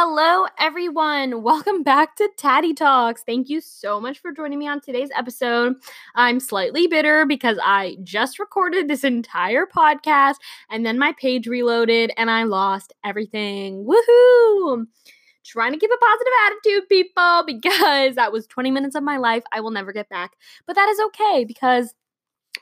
Hello, everyone. Welcome back to Tatty Talks. Thank you so much for joining me on today's episode. I'm slightly bitter because I just recorded this entire podcast and then my page reloaded and I lost everything. Woohoo! Trying to keep a positive attitude, people, because that was 20 minutes of my life I will never get back. But that is okay because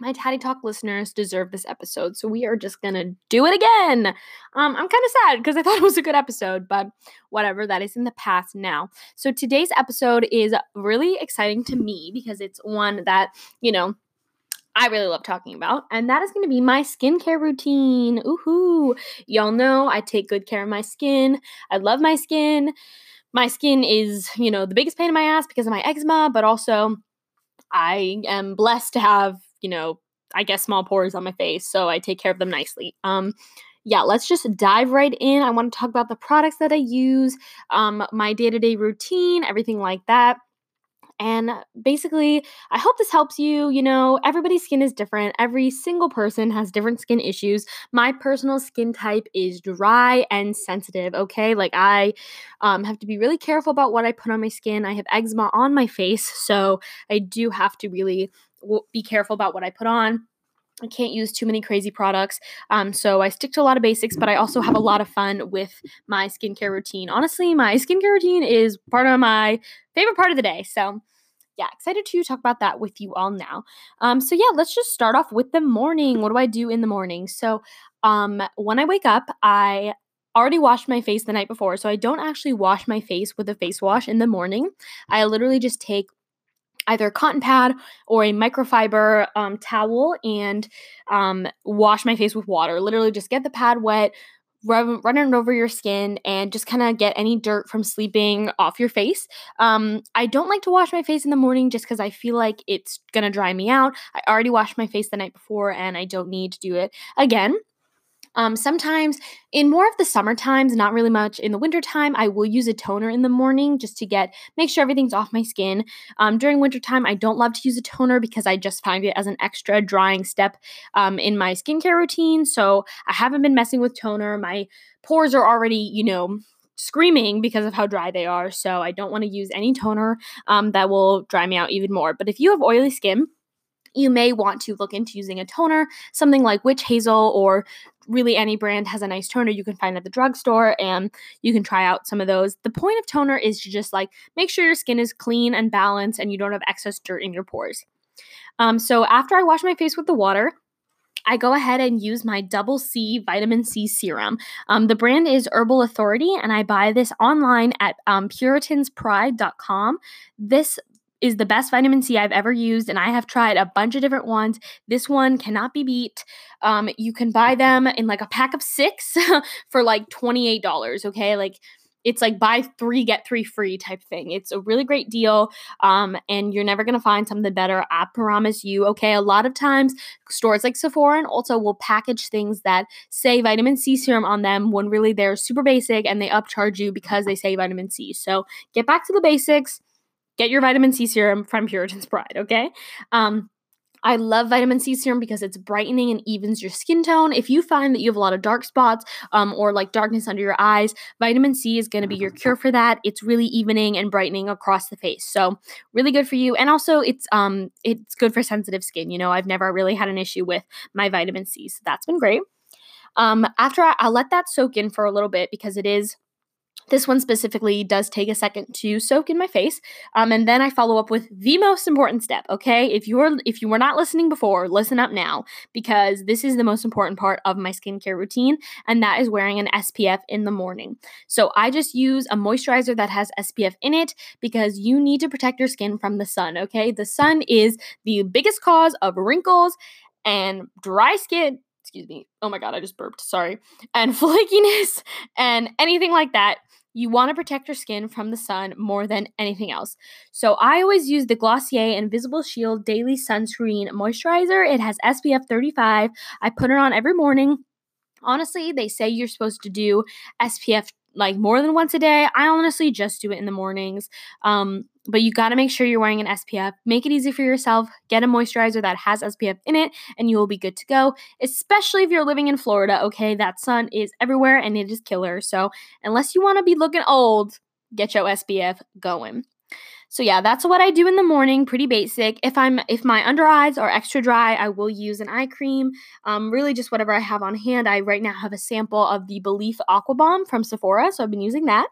my Tatty Talk listeners deserve this episode, so we are just gonna do it again. Um, I'm kind of sad because I thought it was a good episode, but whatever, that is in the past now. So today's episode is really exciting to me because it's one that, you know, I really love talking about, and that is going to be my skincare routine. Ooh, y'all know I take good care of my skin. I love my skin. My skin is, you know, the biggest pain in my ass because of my eczema, but also I am blessed to have you know, I guess small pores on my face, so I take care of them nicely. Um, yeah, let's just dive right in. I want to talk about the products that I use, um, my day to day routine, everything like that. And basically, I hope this helps you. You know, everybody's skin is different. Every single person has different skin issues. My personal skin type is dry and sensitive, okay? Like, I um, have to be really careful about what I put on my skin. I have eczema on my face, so I do have to really be careful about what I put on. I can't use too many crazy products. Um, so I stick to a lot of basics, but I also have a lot of fun with my skincare routine. Honestly, my skincare routine is part of my favorite part of the day. So yeah, excited to talk about that with you all now. Um, so yeah, let's just start off with the morning. What do I do in the morning? So um, when I wake up, I already washed my face the night before, so I don't actually wash my face with a face wash in the morning. I literally just take either a cotton pad or a microfiber um, towel and um, wash my face with water. Literally, just get the pad wet, run, run it over your skin, and just kind of get any dirt from sleeping off your face. Um, I don't like to wash my face in the morning just because I feel like it's gonna dry me out. I already washed my face the night before and I don't need to do it again. Um, sometimes in more of the summer times, not really much in the winter time, I will use a toner in the morning just to get make sure everything's off my skin. Um, during wintertime, I don't love to use a toner because I just find it as an extra drying step um, in my skincare routine. So I haven't been messing with toner. My pores are already, you know, screaming because of how dry they are. So I don't want to use any toner um, that will dry me out even more. But if you have oily skin, you may want to look into using a toner, something like Witch Hazel or really any brand has a nice toner you can find at the drugstore and you can try out some of those. The point of toner is to just like make sure your skin is clean and balanced and you don't have excess dirt in your pores. Um, so after I wash my face with the water, I go ahead and use my double C vitamin C serum. Um, the brand is Herbal Authority, and I buy this online at um, puritanspride.com. This is the best vitamin C I've ever used, and I have tried a bunch of different ones. This one cannot be beat. Um, you can buy them in like a pack of six for like $28, okay? Like, it's like buy three get three free type thing it's a really great deal um, and you're never going to find something better i promise you okay a lot of times stores like sephora and ulta will package things that say vitamin c serum on them when really they're super basic and they upcharge you because they say vitamin c so get back to the basics get your vitamin C serum from Puritan's Pride, okay? Um, I love vitamin C serum because it's brightening and evens your skin tone. If you find that you have a lot of dark spots um, or like darkness under your eyes, vitamin C is going to be your cure for that. It's really evening and brightening across the face, so really good for you. And also, it's um it's good for sensitive skin. You know, I've never really had an issue with my vitamin C, so that's been great. Um, after I, I'll let that soak in for a little bit because it is this one specifically does take a second to soak in my face, um, and then I follow up with the most important step. Okay, if you're if you were not listening before, listen up now because this is the most important part of my skincare routine, and that is wearing an SPF in the morning. So I just use a moisturizer that has SPF in it because you need to protect your skin from the sun. Okay, the sun is the biggest cause of wrinkles and dry skin excuse me. Oh my god, I just burped. Sorry. And flakiness and anything like that. You want to protect your skin from the sun more than anything else. So I always use the Glossier Invisible Shield Daily Sunscreen Moisturizer. It has SPF 35. I put it on every morning. Honestly, they say you're supposed to do SPF like more than once a day. I honestly just do it in the mornings. Um, but you got to make sure you're wearing an SPF. Make it easy for yourself. Get a moisturizer that has SPF in it, and you will be good to go, especially if you're living in Florida. Okay, that sun is everywhere and it is killer. So, unless you want to be looking old, get your SPF going. So yeah, that's what I do in the morning, pretty basic. If I'm if my under eyes are extra dry, I will use an eye cream. Um, really just whatever I have on hand. I right now have a sample of the Belief Aqua Bomb from Sephora, so I've been using that,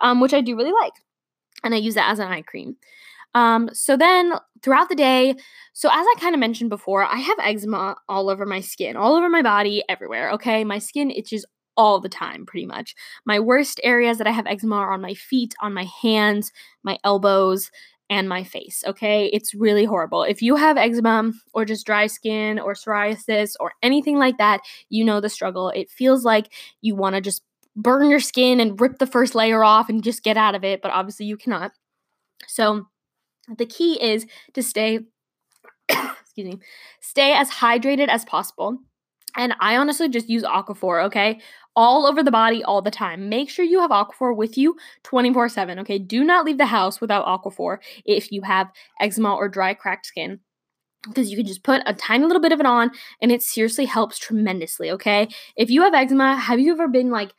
um, which I do really like, and I use that as an eye cream. Um, so then throughout the day, so as I kind of mentioned before, I have eczema all over my skin, all over my body, everywhere. Okay, my skin itches all the time, pretty much. My worst areas that I have eczema are on my feet, on my hands, my elbows, and my face. Okay, it's really horrible. If you have eczema or just dry skin or psoriasis or anything like that, you know the struggle. It feels like you want to just burn your skin and rip the first layer off and just get out of it, but obviously you cannot. So, the key is to stay excuse me, stay as hydrated as possible. And I honestly just use Aquaphor, okay? All over the body all the time. Make sure you have Aquaphor with you 24 7, okay? Do not leave the house without Aquaphor if you have eczema or dry, cracked skin because you can just put a tiny little bit of it on and it seriously helps tremendously, okay? If you have eczema, have you ever been like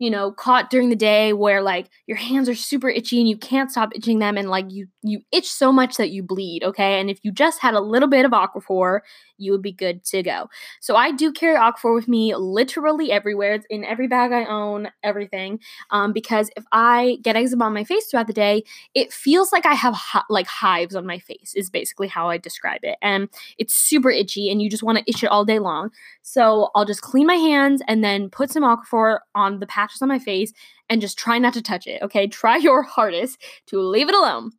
you know, caught during the day where like your hands are super itchy and you can't stop itching them and like you you itch so much that you bleed, okay? And if you just had a little bit of Aquaphor, you would be good to go. So I do carry Aquaphor with me literally everywhere. It's in every bag I own, everything. Um, because if I get eczema on my face throughout the day, it feels like I have hi- like hives on my face. Is basically how I describe it, and it's super itchy, and you just want to itch it all day long. So I'll just clean my hands and then put some Aquaphor on the patches on my face and just try not to touch it. Okay, try your hardest to leave it alone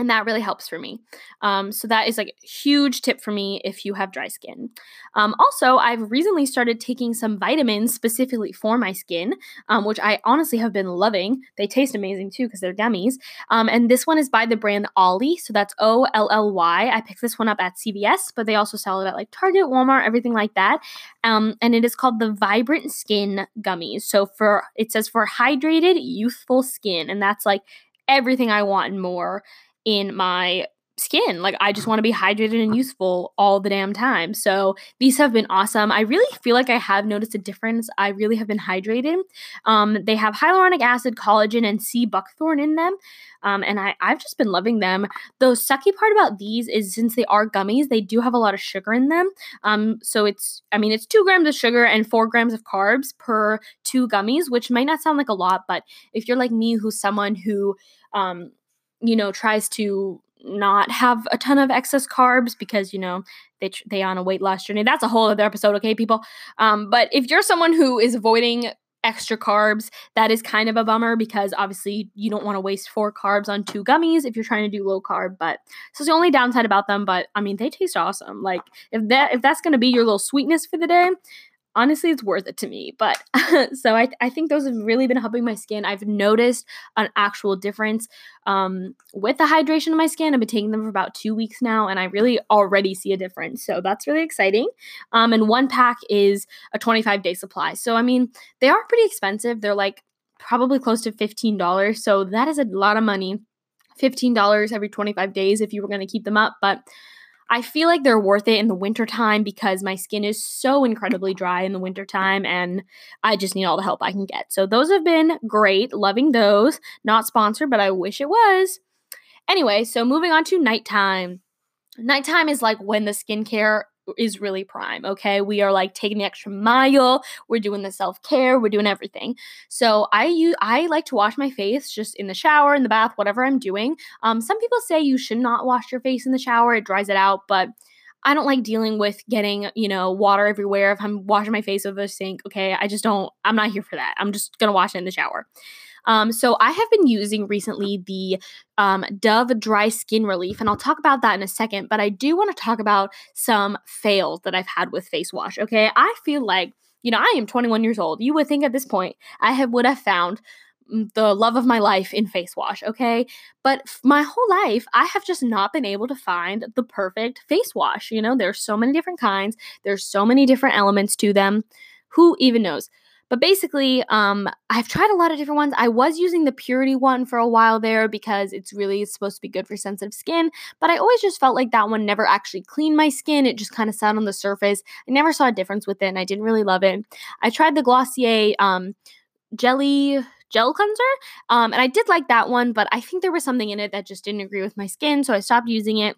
and that really helps for me. Um, so that is like a huge tip for me if you have dry skin. Um, also, I've recently started taking some vitamins specifically for my skin, um, which I honestly have been loving. They taste amazing too because they're gummies. Um, and this one is by the brand Olly, so that's O L L Y. I picked this one up at CVS, but they also sell it at like Target, Walmart, everything like that. Um, and it is called the Vibrant Skin Gummies. So for it says for hydrated, youthful skin, and that's like everything I want and more in my skin. Like I just want to be hydrated and useful all the damn time. So these have been awesome. I really feel like I have noticed a difference. I really have been hydrated. Um, they have hyaluronic acid, collagen, and sea buckthorn in them. Um, and I, I've just been loving them. The sucky part about these is since they are gummies, they do have a lot of sugar in them. Um, so it's, I mean, it's two grams of sugar and four grams of carbs per two gummies, which might not sound like a lot, but if you're like me, who's someone who, um, you know, tries to not have a ton of excess carbs because you know they they on a weight loss journey. That's a whole other episode, okay, people. Um, but if you're someone who is avoiding extra carbs, that is kind of a bummer because obviously you don't want to waste four carbs on two gummies if you're trying to do low carb. But so it's the only downside about them. But I mean, they taste awesome. Like if that if that's gonna be your little sweetness for the day, honestly it's worth it to me but so I, I think those have really been helping my skin. I've noticed an actual difference um, with the hydration of my skin. I've been taking them for about two weeks now and i really already see a difference so that's really exciting. Um, and one pack is a 25 day supply so i mean they are pretty expensive. They're like probably close to $15 so that is a lot of money. $15 every 25 days if you were going to keep them up but I feel like they're worth it in the wintertime because my skin is so incredibly dry in the wintertime and I just need all the help I can get. So those have been great. Loving those. Not sponsored, but I wish it was. Anyway, so moving on to nighttime. Nighttime is like when the skincare is really prime. Okay. We are like taking the extra mile. We're doing the self-care. We're doing everything. So I use I like to wash my face just in the shower, in the bath, whatever I'm doing. Um, some people say you should not wash your face in the shower, it dries it out, but I don't like dealing with getting, you know, water everywhere if I'm washing my face over a sink. Okay. I just don't, I'm not here for that. I'm just gonna wash it in the shower. Um, so I have been using recently the um, Dove Dry Skin Relief, and I'll talk about that in a second. But I do want to talk about some fails that I've had with face wash. Okay, I feel like you know I am 21 years old. You would think at this point I have would have found mm, the love of my life in face wash, okay? But my whole life, I have just not been able to find the perfect face wash. You know, there's so many different kinds, there's so many different elements to them. Who even knows? But basically, um, I've tried a lot of different ones. I was using the Purity one for a while there because it's really supposed to be good for sensitive skin, but I always just felt like that one never actually cleaned my skin. It just kind of sat on the surface. I never saw a difference with it, and I didn't really love it. I tried the Glossier um, Jelly gel cleanser. Um, and I did like that one, but I think there was something in it that just didn't agree with my skin, so I stopped using it.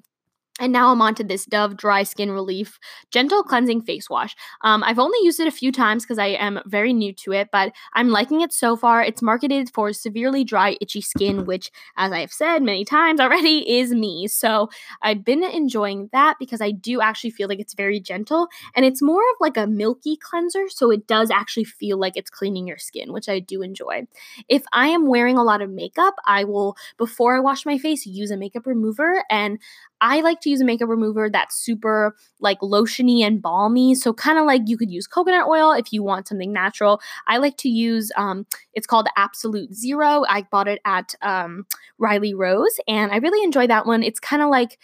And now I'm onto this Dove Dry Skin Relief Gentle Cleansing Face Wash. Um, I've only used it a few times because I am very new to it, but I'm liking it so far. It's marketed for severely dry, itchy skin, which, as I have said many times already, is me. So I've been enjoying that because I do actually feel like it's very gentle and it's more of like a milky cleanser. So it does actually feel like it's cleaning your skin, which I do enjoy. If I am wearing a lot of makeup, I will, before I wash my face, use a makeup remover. And I like to use a makeup remover that's super like lotiony and balmy. So kind of like you could use coconut oil if you want something natural. I like to use um it's called Absolute Zero. I bought it at um Riley Rose and I really enjoy that one. It's kind of like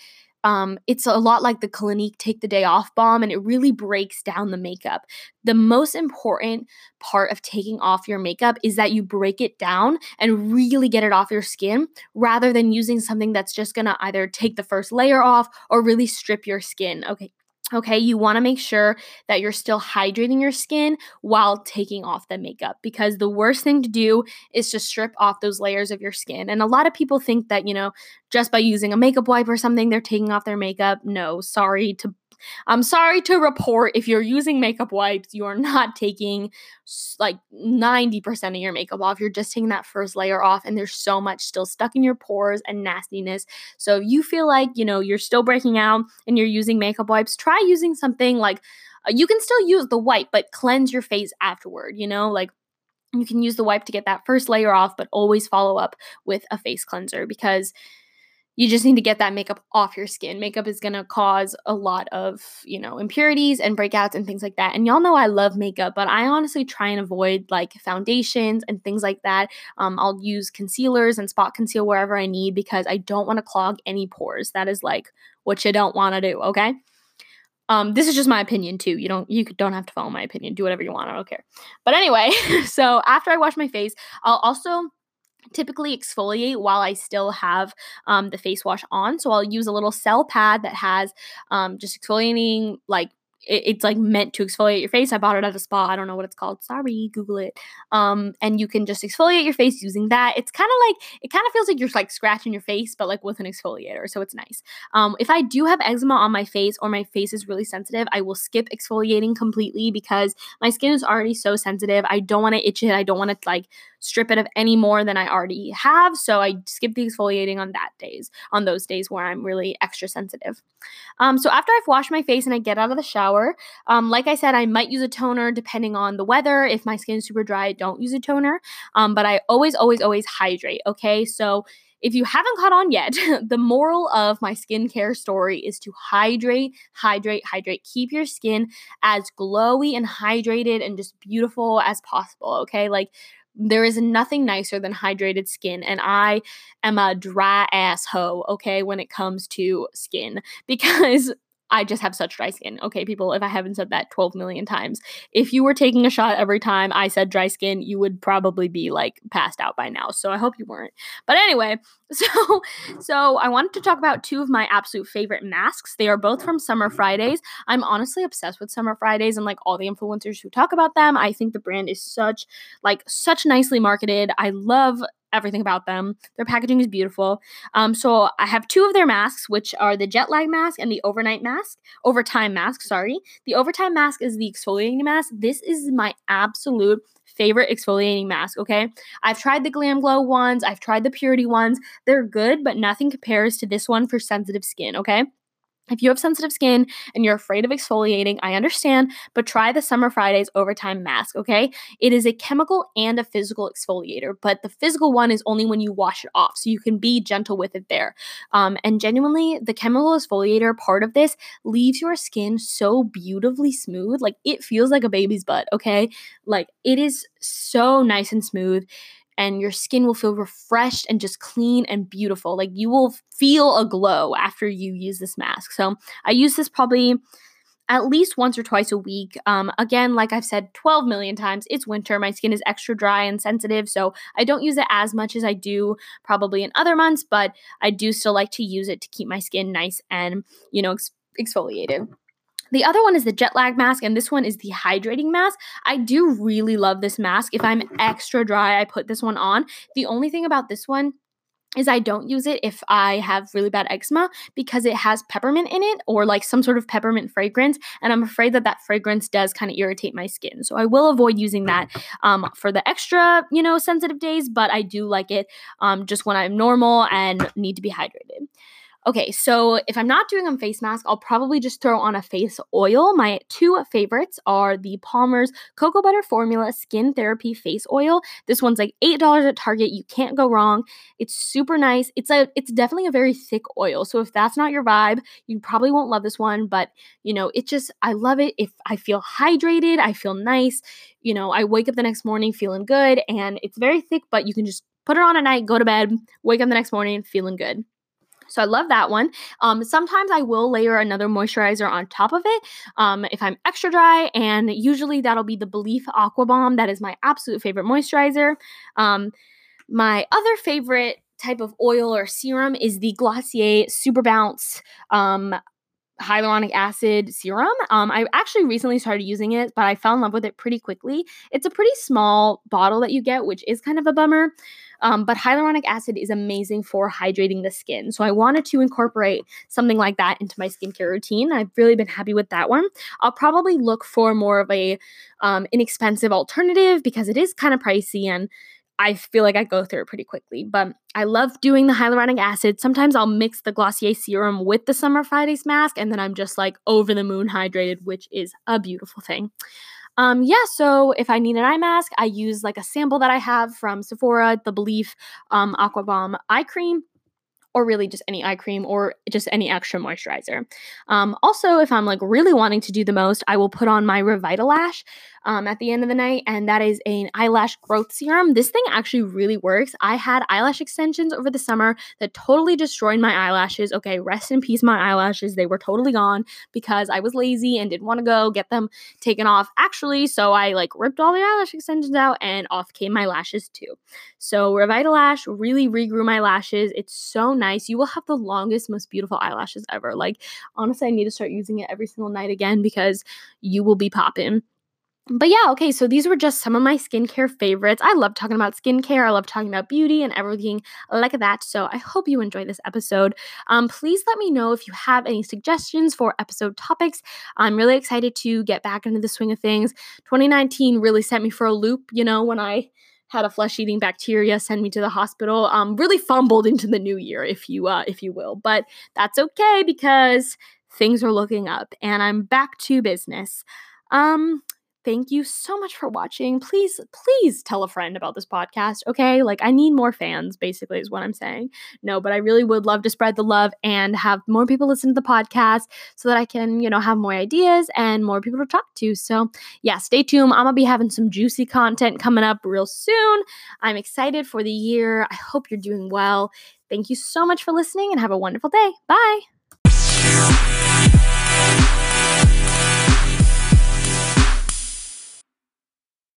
um, it's a lot like the Clinique Take the Day Off Balm, and it really breaks down the makeup. The most important part of taking off your makeup is that you break it down and really get it off your skin rather than using something that's just gonna either take the first layer off or really strip your skin. Okay, Okay, you want to make sure that you're still hydrating your skin while taking off the makeup because the worst thing to do is to strip off those layers of your skin. And a lot of people think that, you know, just by using a makeup wipe or something, they're taking off their makeup. No, sorry to I'm sorry to report if you're using makeup wipes, you are not taking like 90% of your makeup off. You're just taking that first layer off, and there's so much still stuck in your pores and nastiness. So if you feel like, you know, you're still breaking out and you're using makeup wipes, try using something like uh, you can still use the wipe, but cleanse your face afterward, you know, like you can use the wipe to get that first layer off, but always follow up with a face cleanser because you just need to get that makeup off your skin. Makeup is going to cause a lot of, you know, impurities and breakouts and things like that. And y'all know I love makeup, but I honestly try and avoid like foundations and things like that. Um, I'll use concealers and spot conceal wherever I need because I don't want to clog any pores. That is like what you don't want to do, okay? Um, this is just my opinion too. You don't you don't have to follow my opinion. Do whatever you want. I don't care. But anyway, so after I wash my face, I'll also typically exfoliate while I still have um, the face wash on. So I'll use a little cell pad that has um, just exfoliating like it, it's like meant to exfoliate your face. I bought it at a spa. I don't know what it's called. Sorry, Google it. Um, and you can just exfoliate your face using that. It's kind of like it kind of feels like you're like scratching your face, but like with an exfoliator. So it's nice. Um, if I do have eczema on my face or my face is really sensitive, I will skip exfoliating completely because my skin is already so sensitive. I don't want to itch it. I don't want to like strip it of any more than I already have. So I skip the exfoliating on that days, on those days where I'm really extra sensitive. Um, so after I've washed my face and I get out of the shower. Um, like I said, I might use a toner depending on the weather. If my skin is super dry, I don't use a toner. Um, but I always, always, always hydrate. Okay. So if you haven't caught on yet, the moral of my skincare story is to hydrate, hydrate, hydrate. Keep your skin as glowy and hydrated and just beautiful as possible. Okay. Like, there is nothing nicer than hydrated skin, and I am a dry ass hoe, okay, when it comes to skin because I just have such dry skin. Okay, people, if I haven't said that 12 million times, if you were taking a shot every time I said dry skin, you would probably be like passed out by now. So I hope you weren't. But anyway, so so I wanted to talk about two of my absolute favorite masks. They are both from Summer Fridays. I'm honestly obsessed with Summer Fridays and like all the influencers who talk about them. I think the brand is such like such nicely marketed. I love everything about them. Their packaging is beautiful. Um, so I have two of their masks, which are the jet lag mask and the overnight mask, overtime mask. Sorry, the overtime mask is the exfoliating mask. This is my absolute favorite exfoliating mask. Okay, I've tried the Glam Glow ones. I've tried the Purity ones. They're good, but nothing compares to this one for sensitive skin. Okay. If you have sensitive skin and you're afraid of exfoliating, I understand, but try the Summer Fridays Overtime Mask, okay? It is a chemical and a physical exfoliator, but the physical one is only when you wash it off, so you can be gentle with it there. Um, and genuinely, the chemical exfoliator part of this leaves your skin so beautifully smooth. Like it feels like a baby's butt, okay? Like it is so nice and smooth and your skin will feel refreshed and just clean and beautiful. Like you will feel a glow after you use this mask. So I use this probably at least once or twice a week. Um, again, like I've said 12 million times, it's winter. My skin is extra dry and sensitive, so I don't use it as much as I do probably in other months, but I do still like to use it to keep my skin nice and, you know, ex- exfoliated. The other one is the jet lag mask, and this one is the hydrating mask. I do really love this mask. If I'm extra dry, I put this one on. The only thing about this one is I don't use it if I have really bad eczema because it has peppermint in it or like some sort of peppermint fragrance, and I'm afraid that that fragrance does kind of irritate my skin. So I will avoid using that um, for the extra, you know, sensitive days, but I do like it um, just when I'm normal and need to be hydrated. Okay, so if I'm not doing a face mask, I'll probably just throw on a face oil. My two favorites are the Palmer's Cocoa Butter Formula Skin Therapy Face Oil. This one's like $8 at Target. You can't go wrong. It's super nice. It's a it's definitely a very thick oil. So if that's not your vibe, you probably won't love this one, but you know, it just I love it. If I feel hydrated, I feel nice. You know, I wake up the next morning feeling good and it's very thick, but you can just put it on at night, go to bed, wake up the next morning feeling good. So I love that one. Um, sometimes I will layer another moisturizer on top of it um, if I'm extra dry, and usually that'll be the Belief Aqua Bomb. That is my absolute favorite moisturizer. Um, my other favorite type of oil or serum is the Glossier Super Bounce um, hyaluronic acid serum. Um, I actually recently started using it, but I fell in love with it pretty quickly. It's a pretty small bottle that you get, which is kind of a bummer. Um, but hyaluronic acid is amazing for hydrating the skin. So I wanted to incorporate something like that into my skincare routine. I've really been happy with that one. I'll probably look for more of a um, inexpensive alternative because it is kind of pricey and I feel like I go through it pretty quickly. But I love doing the hyaluronic acid. Sometimes I'll mix the Glossier serum with the Summer Fridays mask, and then I'm just like over the moon hydrated, which is a beautiful thing. Um, yeah, so if I need an eye mask, I use like a sample that I have from Sephora, the Belief um, Aqua Bomb eye cream or really just any eye cream or just any extra moisturizer. Um, also, if I'm like really wanting to do the most, I will put on my Revitalash um, at the end of the night, and that is an eyelash growth serum. This thing actually really works. I had eyelash extensions over the summer that totally destroyed my eyelashes. Okay, rest in peace, my eyelashes. They were totally gone because I was lazy and didn't want to go get them taken off actually. So I like ripped all the eyelash extensions out and off came my lashes too. So Revitalash really regrew my lashes. It's so nice. You will have the longest, most beautiful eyelashes ever. Like, honestly, I need to start using it every single night again because you will be popping but yeah, okay, so these were just some of my skincare favorites. I love talking about skincare. I love talking about beauty and everything like that. So I hope you enjoy this episode. Um, please let me know if you have any suggestions for episode topics. I'm really excited to get back into the swing of things. 2019 really sent me for a loop, you know, when I had a flesh-eating bacteria send me to the hospital. Um, really fumbled into the new year, if you uh, if you will. But that's okay because things are looking up and I'm back to business. Um, thank you so much for watching. Please, please tell a friend about this podcast, okay? Like, I need more fans, basically, is what I'm saying. No, but I really would love to spread the love and have more people listen to the podcast so that I can, you know, have more ideas and more people to talk to. So, yeah, stay tuned. I'm gonna be having some juicy content coming up real soon. I'm excited for the year. I hope you're doing well. Thank you so much for listening and have a wonderful day. Bye.